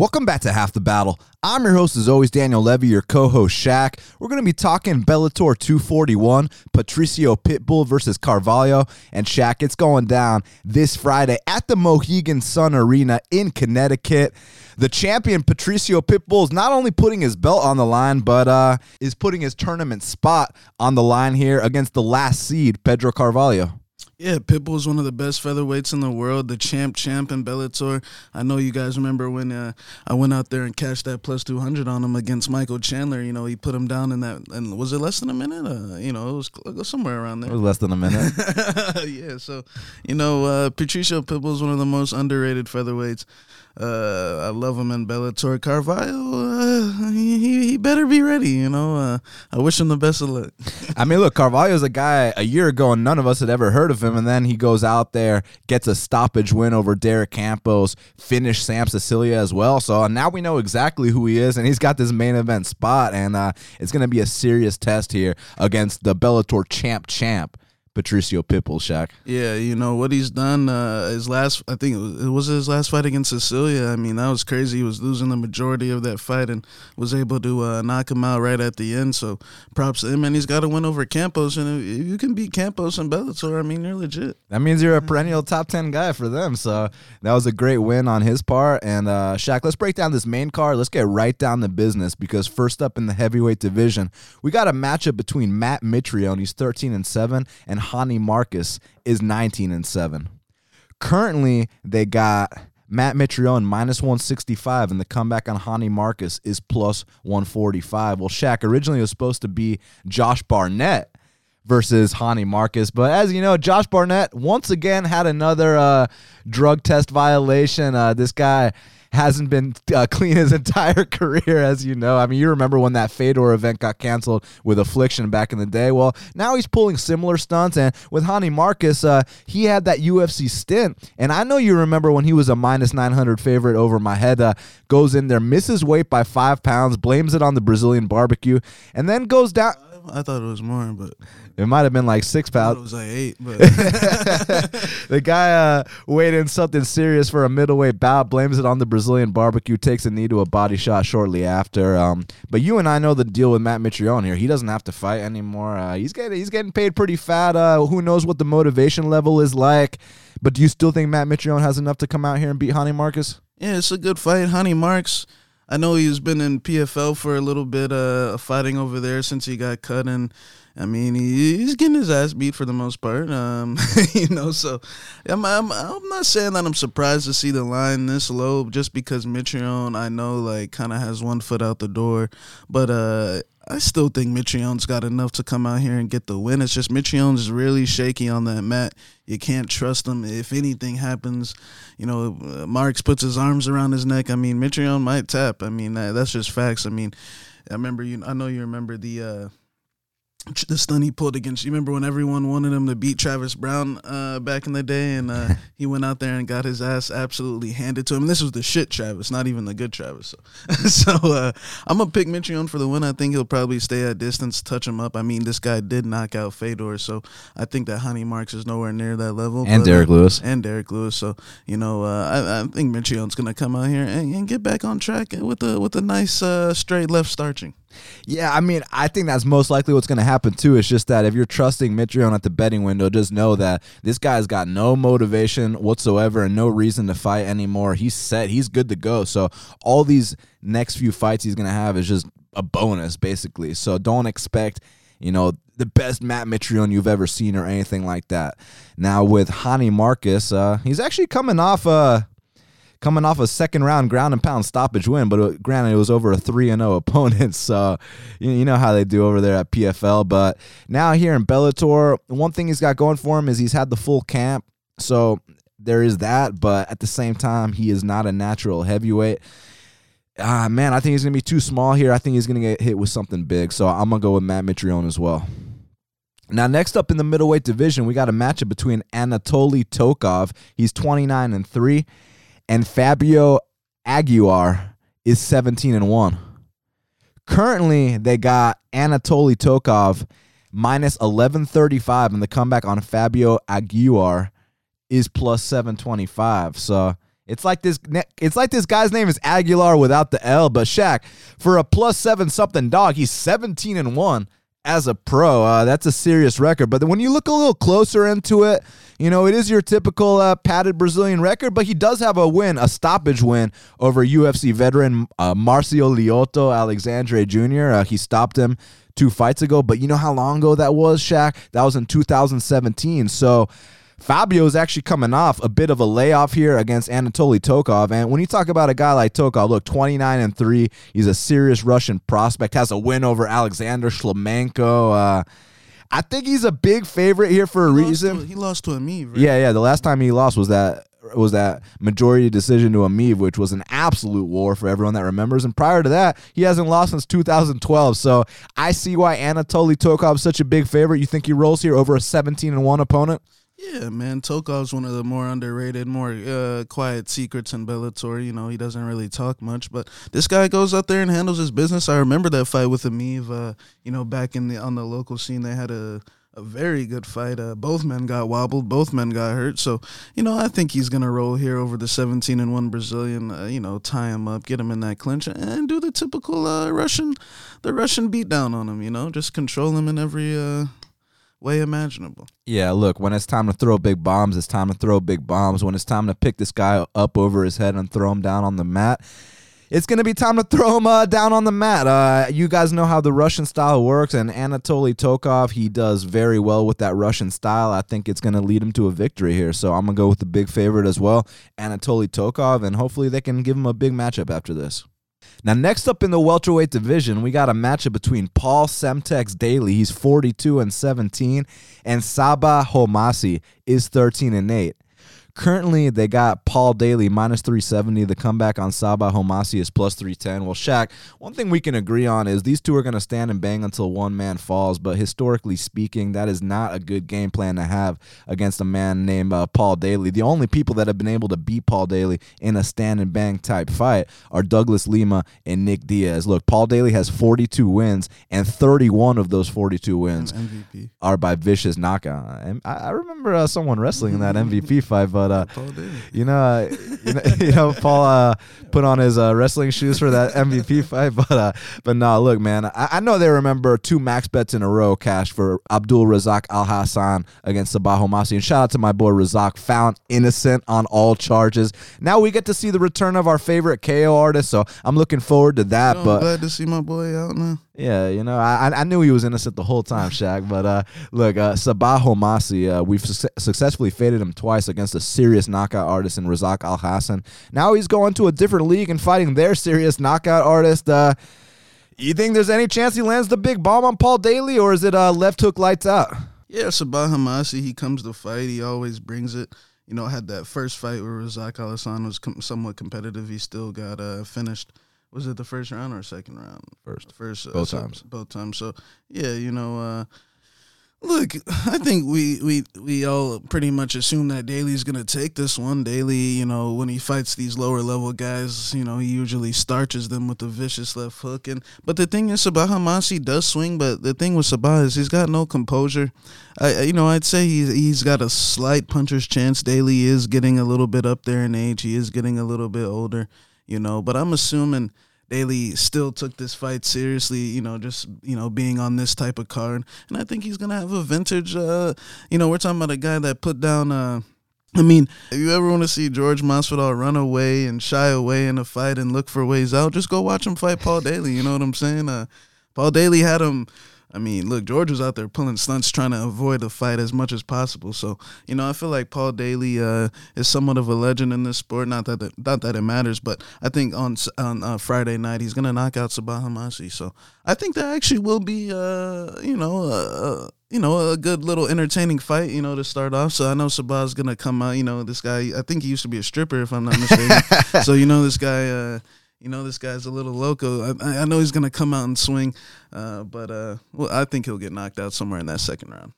Welcome back to Half the Battle. I'm your host, as always, Daniel Levy, your co host, Shaq. We're going to be talking Bellator 241, Patricio Pitbull versus Carvalho. And Shaq, it's going down this Friday at the Mohegan Sun Arena in Connecticut. The champion, Patricio Pitbull, is not only putting his belt on the line, but uh, is putting his tournament spot on the line here against the last seed, Pedro Carvalho. Yeah, Pitbull is one of the best featherweights in the world, the champ, champ in Bellator. I know you guys remember when uh, I went out there and cashed that plus 200 on him against Michael Chandler. You know, he put him down in that, and was it less than a minute? Uh, you know, it was somewhere around there. It was less than a minute. yeah, so, you know, uh, Patricio Pitbull is one of the most underrated featherweights. Uh, I love him in Bellator. Carvalho, uh, he, he better be ready. You know, uh, I wish him the best of luck. I mean, look, Carvalho's a guy a year ago, and none of us had ever heard of him. And then he goes out there, gets a stoppage win over Derek Campos, finished Sam Sicilia as well. So now we know exactly who he is, and he's got this main event spot, and uh, it's going to be a serious test here against the Bellator champ champ. Patricio Pitbull, Shaq. Yeah, you know what he's done. Uh, his last, I think it was, it was, his last fight against Sicilia. I mean, that was crazy. He was losing the majority of that fight and was able to uh, knock him out right at the end. So props to him. And he's got to win over Campos. And if you can beat Campos and Bellator, I mean, you're legit. That means you're a perennial top ten guy for them. So that was a great win on his part. And uh, Shaq, let's break down this main card. Let's get right down to business because first up in the heavyweight division, we got a matchup between Matt Mitrione, he's 13 and seven, and Ronny Markes is 19 and 7. Currently, they got Matt Mitrione minus 165, and the comeback on Ronny Markes is plus 145. Well, Shaq originally was supposed to be Josh Barnett versus Ronny Markes, But as you know, Josh Barnett once again had another uh, drug test violation. Uh, this guy hasn't been uh, clean his entire career, as you know. I mean, you remember when that Fedor event got canceled with Affliction back in the day. Well, now he's pulling similar stunts, and with Ronny Markes, uh, he had that UFC stint, and I know you remember when he was a minus 900 favorite over Maheda, goes in there, misses weight by five pounds, blames it on the Brazilian barbecue, and then goes down. I thought it was more, but it might have been like six pounds. It was like eight, but the guy uh, weighed in something serious for a middleweight bout, blames it on the Brazilian barbecue, takes a knee to a body shot shortly after. Um, but you and I know the deal with Matt Mitrione here. He doesn't have to fight anymore. Uh, he's getting he's getting paid pretty fat. Uh, who knows what the motivation level is like? But do you still think Matt Mitrione has enough to come out here and beat Honey Marcus? Yeah, it's a good fight. Honey Marks I know he's been in PFL for a little bit, uh, fighting over there since he got cut, and I mean he's getting his ass beat for the most part. Um, you know, so I'm, I'm I'm not saying that I'm surprised to see the line this low, just because Mitrione I know like kind of has one foot out the door, but uh, I still think Mitrione's got enough to come out here and get the win. It's just Mitrione's really shaky on that mat. You can't trust him. If anything happens, you know, uh, Markes puts his arms around his neck. I mean, Mitrione might tap. I mean, that's just facts. I mean, I remember you. I know you remember the. Uh, the stun he pulled against. You remember when everyone wanted him to beat Travis Browne uh, back in the day, and uh, he went out there and got his ass absolutely handed to him. And this was the shit Travis, not even the good Travis. So, so uh, I'm gonna pick Mitrione for the win. I think he'll probably stay at distance, touch him up. I mean, this guy did knock out Fedor, so I think that Honey Marks is nowhere near that level. And but, Derrick uh, Lewis. And Derrick Lewis. So you know, uh, I, I, think Mitrione's gonna come out here and, and, get back on track with a with a nice uh, straight left starching. Yeah, I mean, I think that's most likely what's going to happen too. It's just that if you're trusting Mitrione at the betting window, just know that this guy's got no motivation whatsoever and no reason to fight anymore. He's set. He's good to go. So all these next few fights he's going to have is just a bonus, basically. So don't expect, you know, the best Matt Mitrione you've ever seen or anything like that. Now with Ronny Markes, uh, he's actually coming off a. Uh, coming off a second round ground and pound stoppage win, but it, granted it was over a 3 and 0 opponent, so you, you know how they do over there at PFL, but now here in Bellator, one thing he's got going for him is he's had the full camp. So there is that, but at the same time, he is not a natural heavyweight. Ah, man, I think he's gonna be too small here. I think he's gonna get hit with something big. So I'm gonna go with Matt Mitrione as well. Now, next up in the middleweight division, we got a matchup between Anatoly Tokov. He's 29 and three, and Fabio Aguiar is 17 and 1. Currently, they got Anatoly Tokov minus 1135 and the comeback on Fabio Aguiar is plus 725. So, It's like this. It's like this guy's name is Aguilar without the L. But Shaq, for a plus seven something dog, he's seventeen and one as a pro. Uh, that's a serious record. But when you look a little closer into it, you know it is your typical uh, padded Brazilian record. But he does have a win, a stoppage win over UFC veteran uh, Marcio Lyoto Alexandre Jr. Uh, he stopped him two fights ago. But you know how long ago that was, Shaq? That was in 2017. So Fabio is actually coming off a bit of a layoff here against Anatoly Tokov. And when you talk about a guy like Tokov, look, 29 and 3, he's a serious Russian prospect, has a win over Alexander Shlemenko. Uh, I think he's a big favorite here for a he reason. Lost to, he lost to Emeev. Right? Yeah, yeah. The last time he lost was that was that majority decision to Emeev, which was an absolute war for everyone that remembers. And prior to that, he hasn't lost since 2012. So I see why Anatoly Tokov is such a big favorite. You think he rolls here over a 17 and one opponent? Yeah, man. Tokov's one of the more underrated, more uh, quiet secrets in Bellator. You know, he doesn't really talk much, but this guy goes out there and handles his business. I remember that fight with Emeev. Uh, you know, back in the on the local scene, they had a a very good fight. Uh, both men got wobbled. Both men got hurt. So, you know, I think he's gonna roll here over the 17 and one Brazilian. Uh, you know, tie him up, get him in that clinch, and do the typical uh, Russian, the Russian beat down on him. You know, just control him in every uh, way imaginable. Yeah, look, when it's time to throw big bombs, it's time to throw big bombs. When it's time to pick this guy up over his head and throw him down on the mat, it's going to be time to throw him uh, down on the mat. Uh, you guys know how the Russian style works, and Anatoly Tokov, he does very well with that Russian style. I think it's going to lead him to a victory here. So I'm going to go with the big favorite as well, Anatoly Tokov, and hopefully they can give him a big matchup after this. Now, next up in the welterweight division, we got a matchup between Paul Semtex Daley, he's 42 and 17, and Sabah Homasi is 13 and 8. Currently, they got Paul Daley minus 370. The comeback on Sabah Homasi is plus 310. Well, Shaq, one thing we can agree on is these two are going to stand and bang until one man falls. But historically speaking, that is not a good game plan to have against a man named uh, Paul Daley. The only people that have been able to beat Paul Daley in a stand and bang type fight are Douglas Lima and Nick Diaz. Look, Paul Daley has 42 wins, and 31 of those 42 wins are by vicious knockout. And I, I remember uh, someone wrestling in that MVP fight, but uh, you know, uh, you know, you know, Paul uh, put on his uh, wrestling shoes for that MVP fight, but uh, but no, look, man, I, I know they remember two max bets in a row cash for Abdul Razak Alhassan against Sabah Homasi, and shout out to my boy Razak, found innocent on all charges. Now we get to see the return of our favorite KO artist, so I'm looking forward to that. I'm but glad to see my boy out now. Yeah, you know, I I knew he was innocent the whole time, Shaq. But uh, look, uh, Sabah Homasi, uh, we've su- successfully faded him twice against a serious knockout artist in Razak Alhassan. Now he's going to a different league and fighting their serious knockout artist. Uh, you think there's any chance he lands the big bomb on Paul Daley, or is it uh, left hook lights out? Yeah, Sabah he comes to fight. He always brings it. You know, had that first fight where Razak Alhassan was com- somewhat competitive. He still got uh, finished. Was it the first round or second round? First. First. Uh, Both so- times. Both times. So, yeah, you know, uh, look, I think we, we, we all pretty much assume that Daley's going to take this one. Daley, you know, when he fights these lower level guys, you know, he usually starches them with a vicious left hook. And But the thing is, Sabah Homasi does swing, but the thing with Sabah is he's got no composure. I- you know, I'd say he's he's got a slight puncher's chance. Daley is getting a little bit up there in age. He is getting a little bit older, you know. But I'm assuming Daley still took this fight seriously. You know, just you know being on this type of card, and I think he's gonna have a vintage. Uh, you know, we're talking about a guy that put down. Uh, I mean, if you ever want to see George Masvidal run away and shy away in a fight and look for ways out, just go watch him fight Paul Daley. You know what I'm saying? Uh, Paul Daley had him. I mean, look, George was out there pulling stunts trying to avoid the fight as much as possible. So, you know, I feel like Paul Daley uh, is somewhat of a legend in this sport. Not that it, not that it matters, but I think on on uh, Friday night he's gonna knock out Sabah Homasi. So I think that actually will be, uh, you know, uh, you know, a good little entertaining fight. You know, to start off. So I know Sabah's gonna come out. You know, this guy. I think he used to be a stripper, if I'm not mistaken. so you know, this guy. Uh, you know this guy's a little loco. I, I know he's gonna come out and swing, uh, but uh, well, I think he'll get knocked out somewhere in that second round.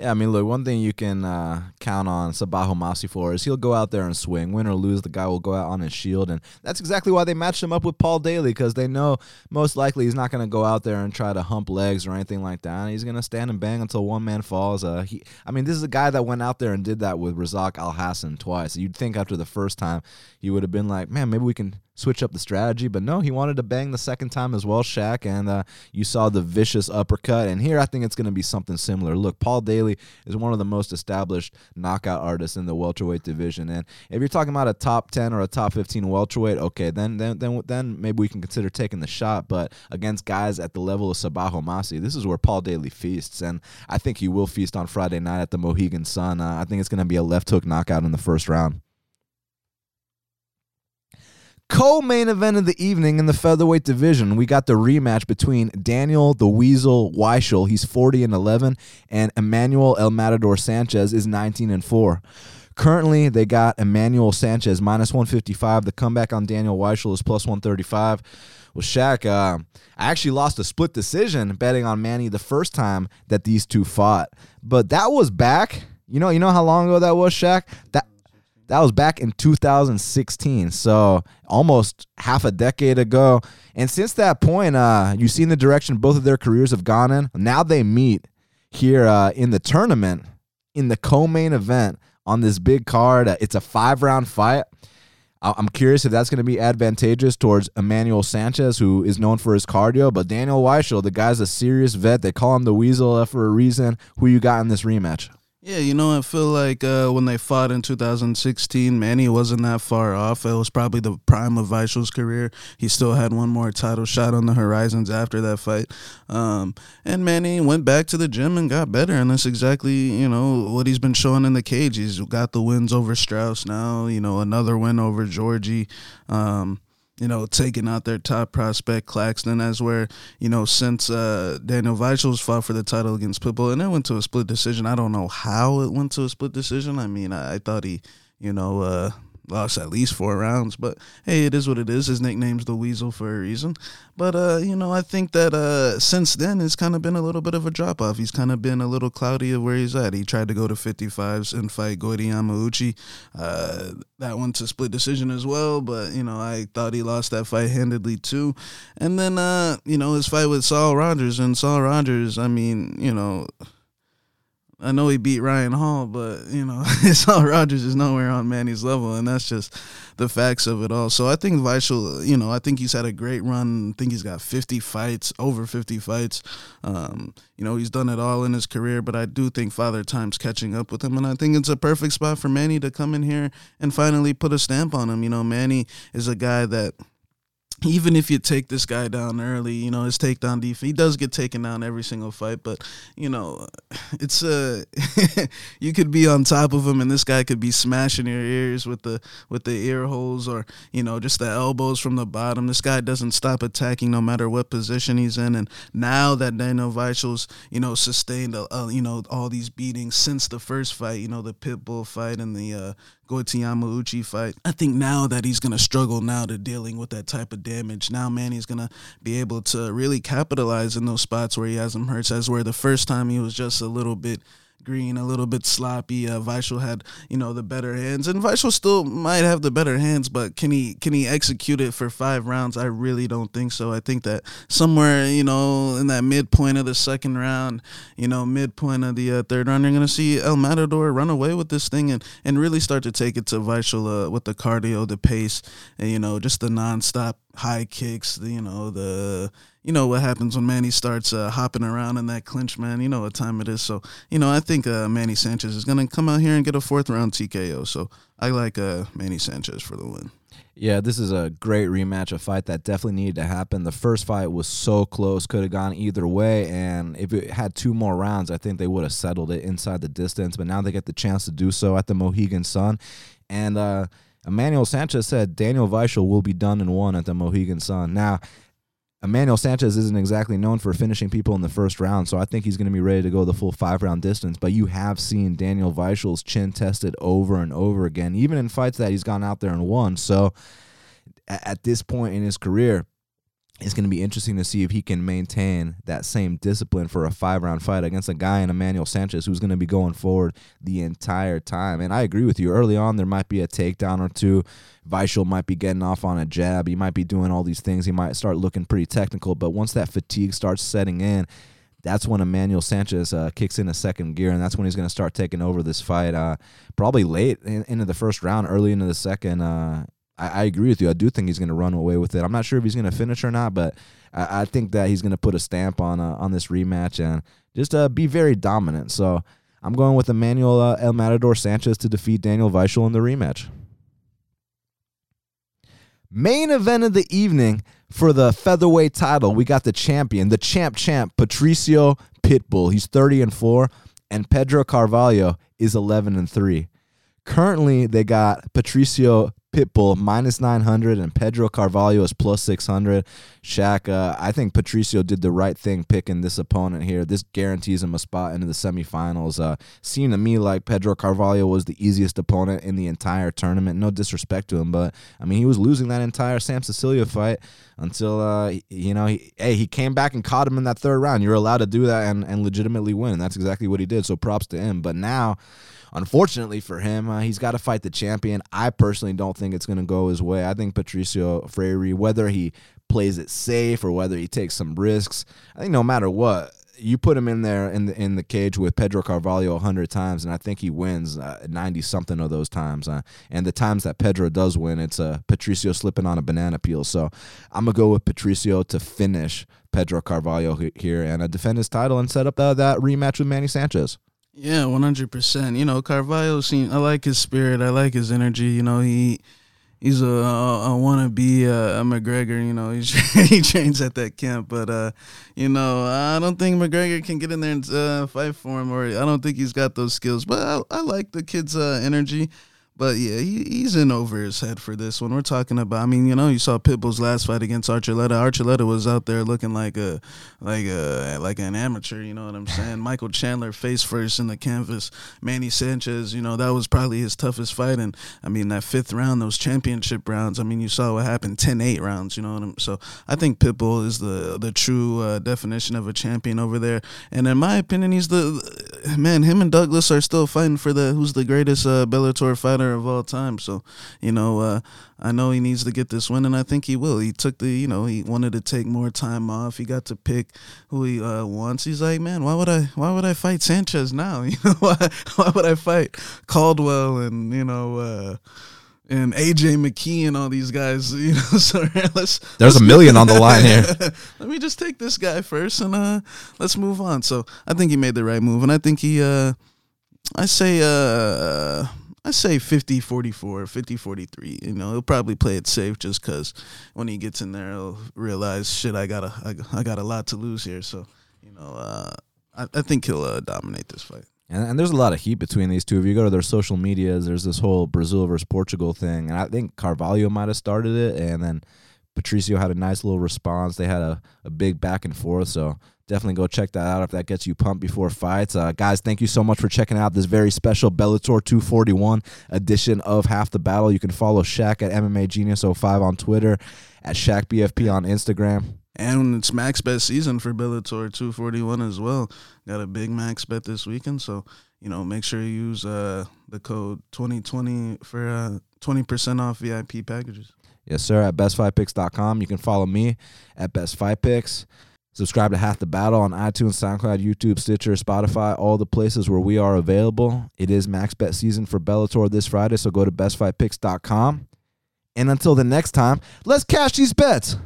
Yeah, I mean, look, one thing you can uh, count on Sabah Homasi for is he'll go out there and swing. Win or lose, the guy will go out on his shield. And that's exactly why they matched him up with Paul Daley because they know most likely he's not going to go out there and try to hump legs or anything like that. He's going to stand and bang until one man falls. Uh, he, I mean, this is a guy that went out there and did that with Razak Alhassan twice. You'd think after the first time he would have been like, man, maybe we can switch up the strategy. But no, he wanted to bang the second time as well, Shaq. And uh, you saw the vicious uppercut. And here I think it's going to be something similar. Look, Paul Daley is one of the most established knockout artists in the welterweight division. And if you're talking about a top 10 or a top 15 welterweight, okay, then then then, then maybe we can consider taking the shot. But against guys at the level of Sabah Homasi, this is where Paul Daley feasts. And I think he will feast on Friday night at the Mohegan Sun. Uh, I think it's going to be a left hook knockout in the first round co-main event of the evening in the featherweight division. We got the rematch between Daniel the Weasel Weichel, he's 40 and 11, and Emmanuel El Matador Sanchez is 19 and 4. Currently, they got Emmanuel Sanchez minus 155. The comeback on Daniel Weichel is plus 135. Well, Shaq, uh, I actually lost a split decision betting on Manny the first time that these two fought, but that was back. You know, you know how long ago that was, Shaq? That that was back in 2016, so almost half a decade ago. And since that point, uh, you've seen the direction both of their careers have gone in. Now they meet here uh, in the tournament, in the co-main event on this big card. Uh, it's a five-round fight. I'm curious if that's going to be advantageous towards Emmanuel Sanchez, who is known for his cardio. But Daniel Weichel, the guy's a serious vet. They call him the Weasel for a reason. Who you got in this rematch? Yeah, you know, I feel like uh, when they fought in 2016, Manny wasn't that far off. It was probably the prime of Weichel's career. He still had one more title shot on the horizons after that fight. Um, and Manny went back to the gym and got better. And that's exactly, you know, what he's been showing in the cage. He's got the wins over Straus now, you know, another win over Georgi. Um, you know, taking out their top prospect Claxton as where, you know, since uh, Daniel Weichel's fought for the title against Pitbull and it went to a split decision. I don't know how it went to a split decision. I mean, I, I thought he, you know, uh, lost at least four rounds. But hey, it is what it is. His nickname's the Weasel for a reason. But uh, you know, I think that uh, since then it's kind of been a little bit of a drop off. He's kind of been a little cloudy of where he's at. He tried to go to 55s and fight Goiti Yamauchi. Uh, that went to split decision as well. But you know, I thought he lost that fight handedly too. And then uh, you know, his fight with Saul Rogers and Saul Rogers. I mean, you know I know he beat Ryan Hall, but you know, Saul Rogers is nowhere on Manny's level, and that's just the facts of it all. So I think Weichel, you know, I think he's had a great run. I think he's got 50 fights, over 50 fights. Um, you know, he's done it all in his career, but I do think Father Time's catching up with him, and I think it's a perfect spot for Manny to come in here and finally put a stamp on him. You know, Manny is a guy that even if you take this guy down early, you know his takedown defense. He does get taken down every single fight, but you know it's uh you could be on top of him, and this guy could be smashing your ears with the with the ear holes or you know just the elbows from the bottom. This guy doesn't stop attacking no matter what position he's in. And now that Daniel Weichel's you know sustained uh, you know all these beatings since the first fight, you know the Pitbull fight and the uh, Goiti Yamauchi fight. I think now that he's gonna struggle now to dealing with that type of damage. Now Manny's gonna be able to really capitalize in those spots where he has him hurt. As where the first time he was just a little bit Green a little bit sloppy. Uh, Weichel had you know the better hands, and Weichel still might have the better hands, but can he can he execute it for five rounds? I really don't think so. I think that somewhere you know in that midpoint of the second round, you know midpoint of the uh, third round, you're gonna see El Matador run away with this thing and and really start to take it to Weichel uh, with the cardio, the pace, and you know just the nonstop high kicks, the, you know the you know what happens when Manny starts uh, hopping around in that clinch, man. You know what time it is. So, you know, I think uh, Manny Sanchez is going to come out here and get a fourth round TKO. So I like uh, Manny Sanchez for the win. Yeah, this is a great rematch, a fight that definitely needed to happen. The first fight was so close, could have gone either way. And if it had two more rounds, I think they would have settled it inside the distance. But now they get the chance to do so at the Mohegan Sun. And, uh, Emmanuel Sanchez said Daniel Weichel will be done in one at the Mohegan Sun. Now, Emmanuel Sanchez isn't exactly known for finishing people in the first round, so I think he's going to be ready to go the full five round distance. But you have seen Daniel Weichel's chin tested over and over again, even in fights that he's gone out there and won. So at this point in his career, it's going to be interesting to see if he can maintain that same discipline for a five round fight against a guy in Emmanuel Sanchez who's going to be going forward the entire time. And I agree with you. Early on, there might be a takedown or two. Weichel might be getting off on a jab. He might be doing all these things. He might start looking pretty technical. But once that fatigue starts setting in, that's when Emmanuel Sanchez uh, kicks in a second gear, and that's when he's going to start taking over this fight. Uh, probably late in, into the first round, early into the second. Uh, I, I agree with you. I do think he's going to run away with it. I'm not sure if he's going to finish or not, but I, I think that he's going to put a stamp on uh, on this rematch and just uh, be very dominant. So I'm going with Emmanuel uh, El Matador Sanchez to defeat Daniel Weichel in the rematch. Main event of the evening for the featherweight title, we got the champion, the champ champ, Patricio Pitbull. He's 30 and 4, and Pedro Carvalho is 11 and 3. Currently, they got Patricio Pitbull minus 900 and Pedro Carvalho is plus 600. Shaq, uh, I think Patricio did the right thing picking this opponent here. This guarantees him a spot into the semifinals. Uh, seemed to me like Pedro Carvalho was the easiest opponent in the entire tournament. No disrespect to him, but I mean, he was losing that entire Sam Sicilia fight until, uh, you know, he, hey, he came back and caught him in that third round. You're allowed to do that and, and legitimately win. That's exactly what he did. So props to him. But now, Unfortunately for him, uh, he's got to fight the champion. I personally don't think it's going to go his way. I think Patricio Freire, whether he plays it safe or whether he takes some risks, I think no matter what, you put him in there in the in the cage with Pedro Carvalho hundred times, and I think he wins ninety uh, something of those times. Uh, and the times that Pedro does win, it's uh, Patricio slipping on a banana peel. So I'm gonna go with Patricio to finish Pedro Carvalho here and uh, defend his title and set up that, that rematch with Manny Sanchez. Yeah, one hundred percent. You know, Carvalho. Seem, I like his spirit. I like his energy. You know, he he's a, a, a wannabe uh, a McGregor. You know, he's, he trains at that camp, but uh, you know, I don't think McGregor can get in there and uh, fight for him, or I don't think he's got those skills. But I, I like the kid's uh, energy. But yeah, he, he's in over his head for this one. We're talking about. I mean, you know, you saw Pitbull's last fight against Archuleta. Archuleta was out there looking like a like a like an amateur. You know what I'm saying? Michael Chandler face first in the canvas. Manny Sanchez. You know that was probably his toughest fight. And I mean that fifth round, those championship rounds. I mean, you saw what happened. 10-8 rounds. You know what I'm. So I think Pitbull is the the true uh, definition of a champion over there. And in my opinion, he's the man. Him and Douglas are still fighting for the who's the greatest uh, Bellator fighter of all time. So, you know, uh, I know he needs to get this win, and I think he will. He took the, you know, he wanted to take more time off. He got to pick who he uh, wants. He's like, man, why would I, why would I fight Sanchez now? You know, why, why would I fight Caldwell and you know. Uh, and AJ McKee and all these guys, you know. So let's. There's let's a million on the line here. Let me just take this guy first, and uh, let's move on. So I think he made the right move, and I think he, uh, I say, uh, I say 50 44, 50 43. You know, he'll probably play it safe just because when he gets in there, he'll realize, shit, I got a, I, I got a lot to lose here. So, you know, uh, I, I think he'll uh, dominate this fight. And, and, there's a lot of heat between these two. If you go to their social medias, there's this whole Brazil versus Portugal thing. And I think Carvalho might have started it. And then Patricio had a nice little response. They had a, a big back and forth. So definitely go check that out if that gets you pumped before fights. Uh, guys, thank you so much for checking out this very special Bellator 241 edition of Half the Battle. You can follow Shaq at MMA Genius 05 on Twitter, at Shaq BFP on Instagram. And it's max bet season for Bellator 241 as well. Got a big max bet this weekend, so you know make sure you use uh, the code 2020 for uh, 20% off VIP packages. Yes, sir. At bestfightpicks.com. You can follow me at bestfightpicks. Subscribe to Half the Battle on iTunes, SoundCloud, YouTube, Stitcher, Spotify, all the places where we are available. It is max bet season for Bellator this Friday, so go to bestfightpicks.com. And until the next time, let's cash these bets.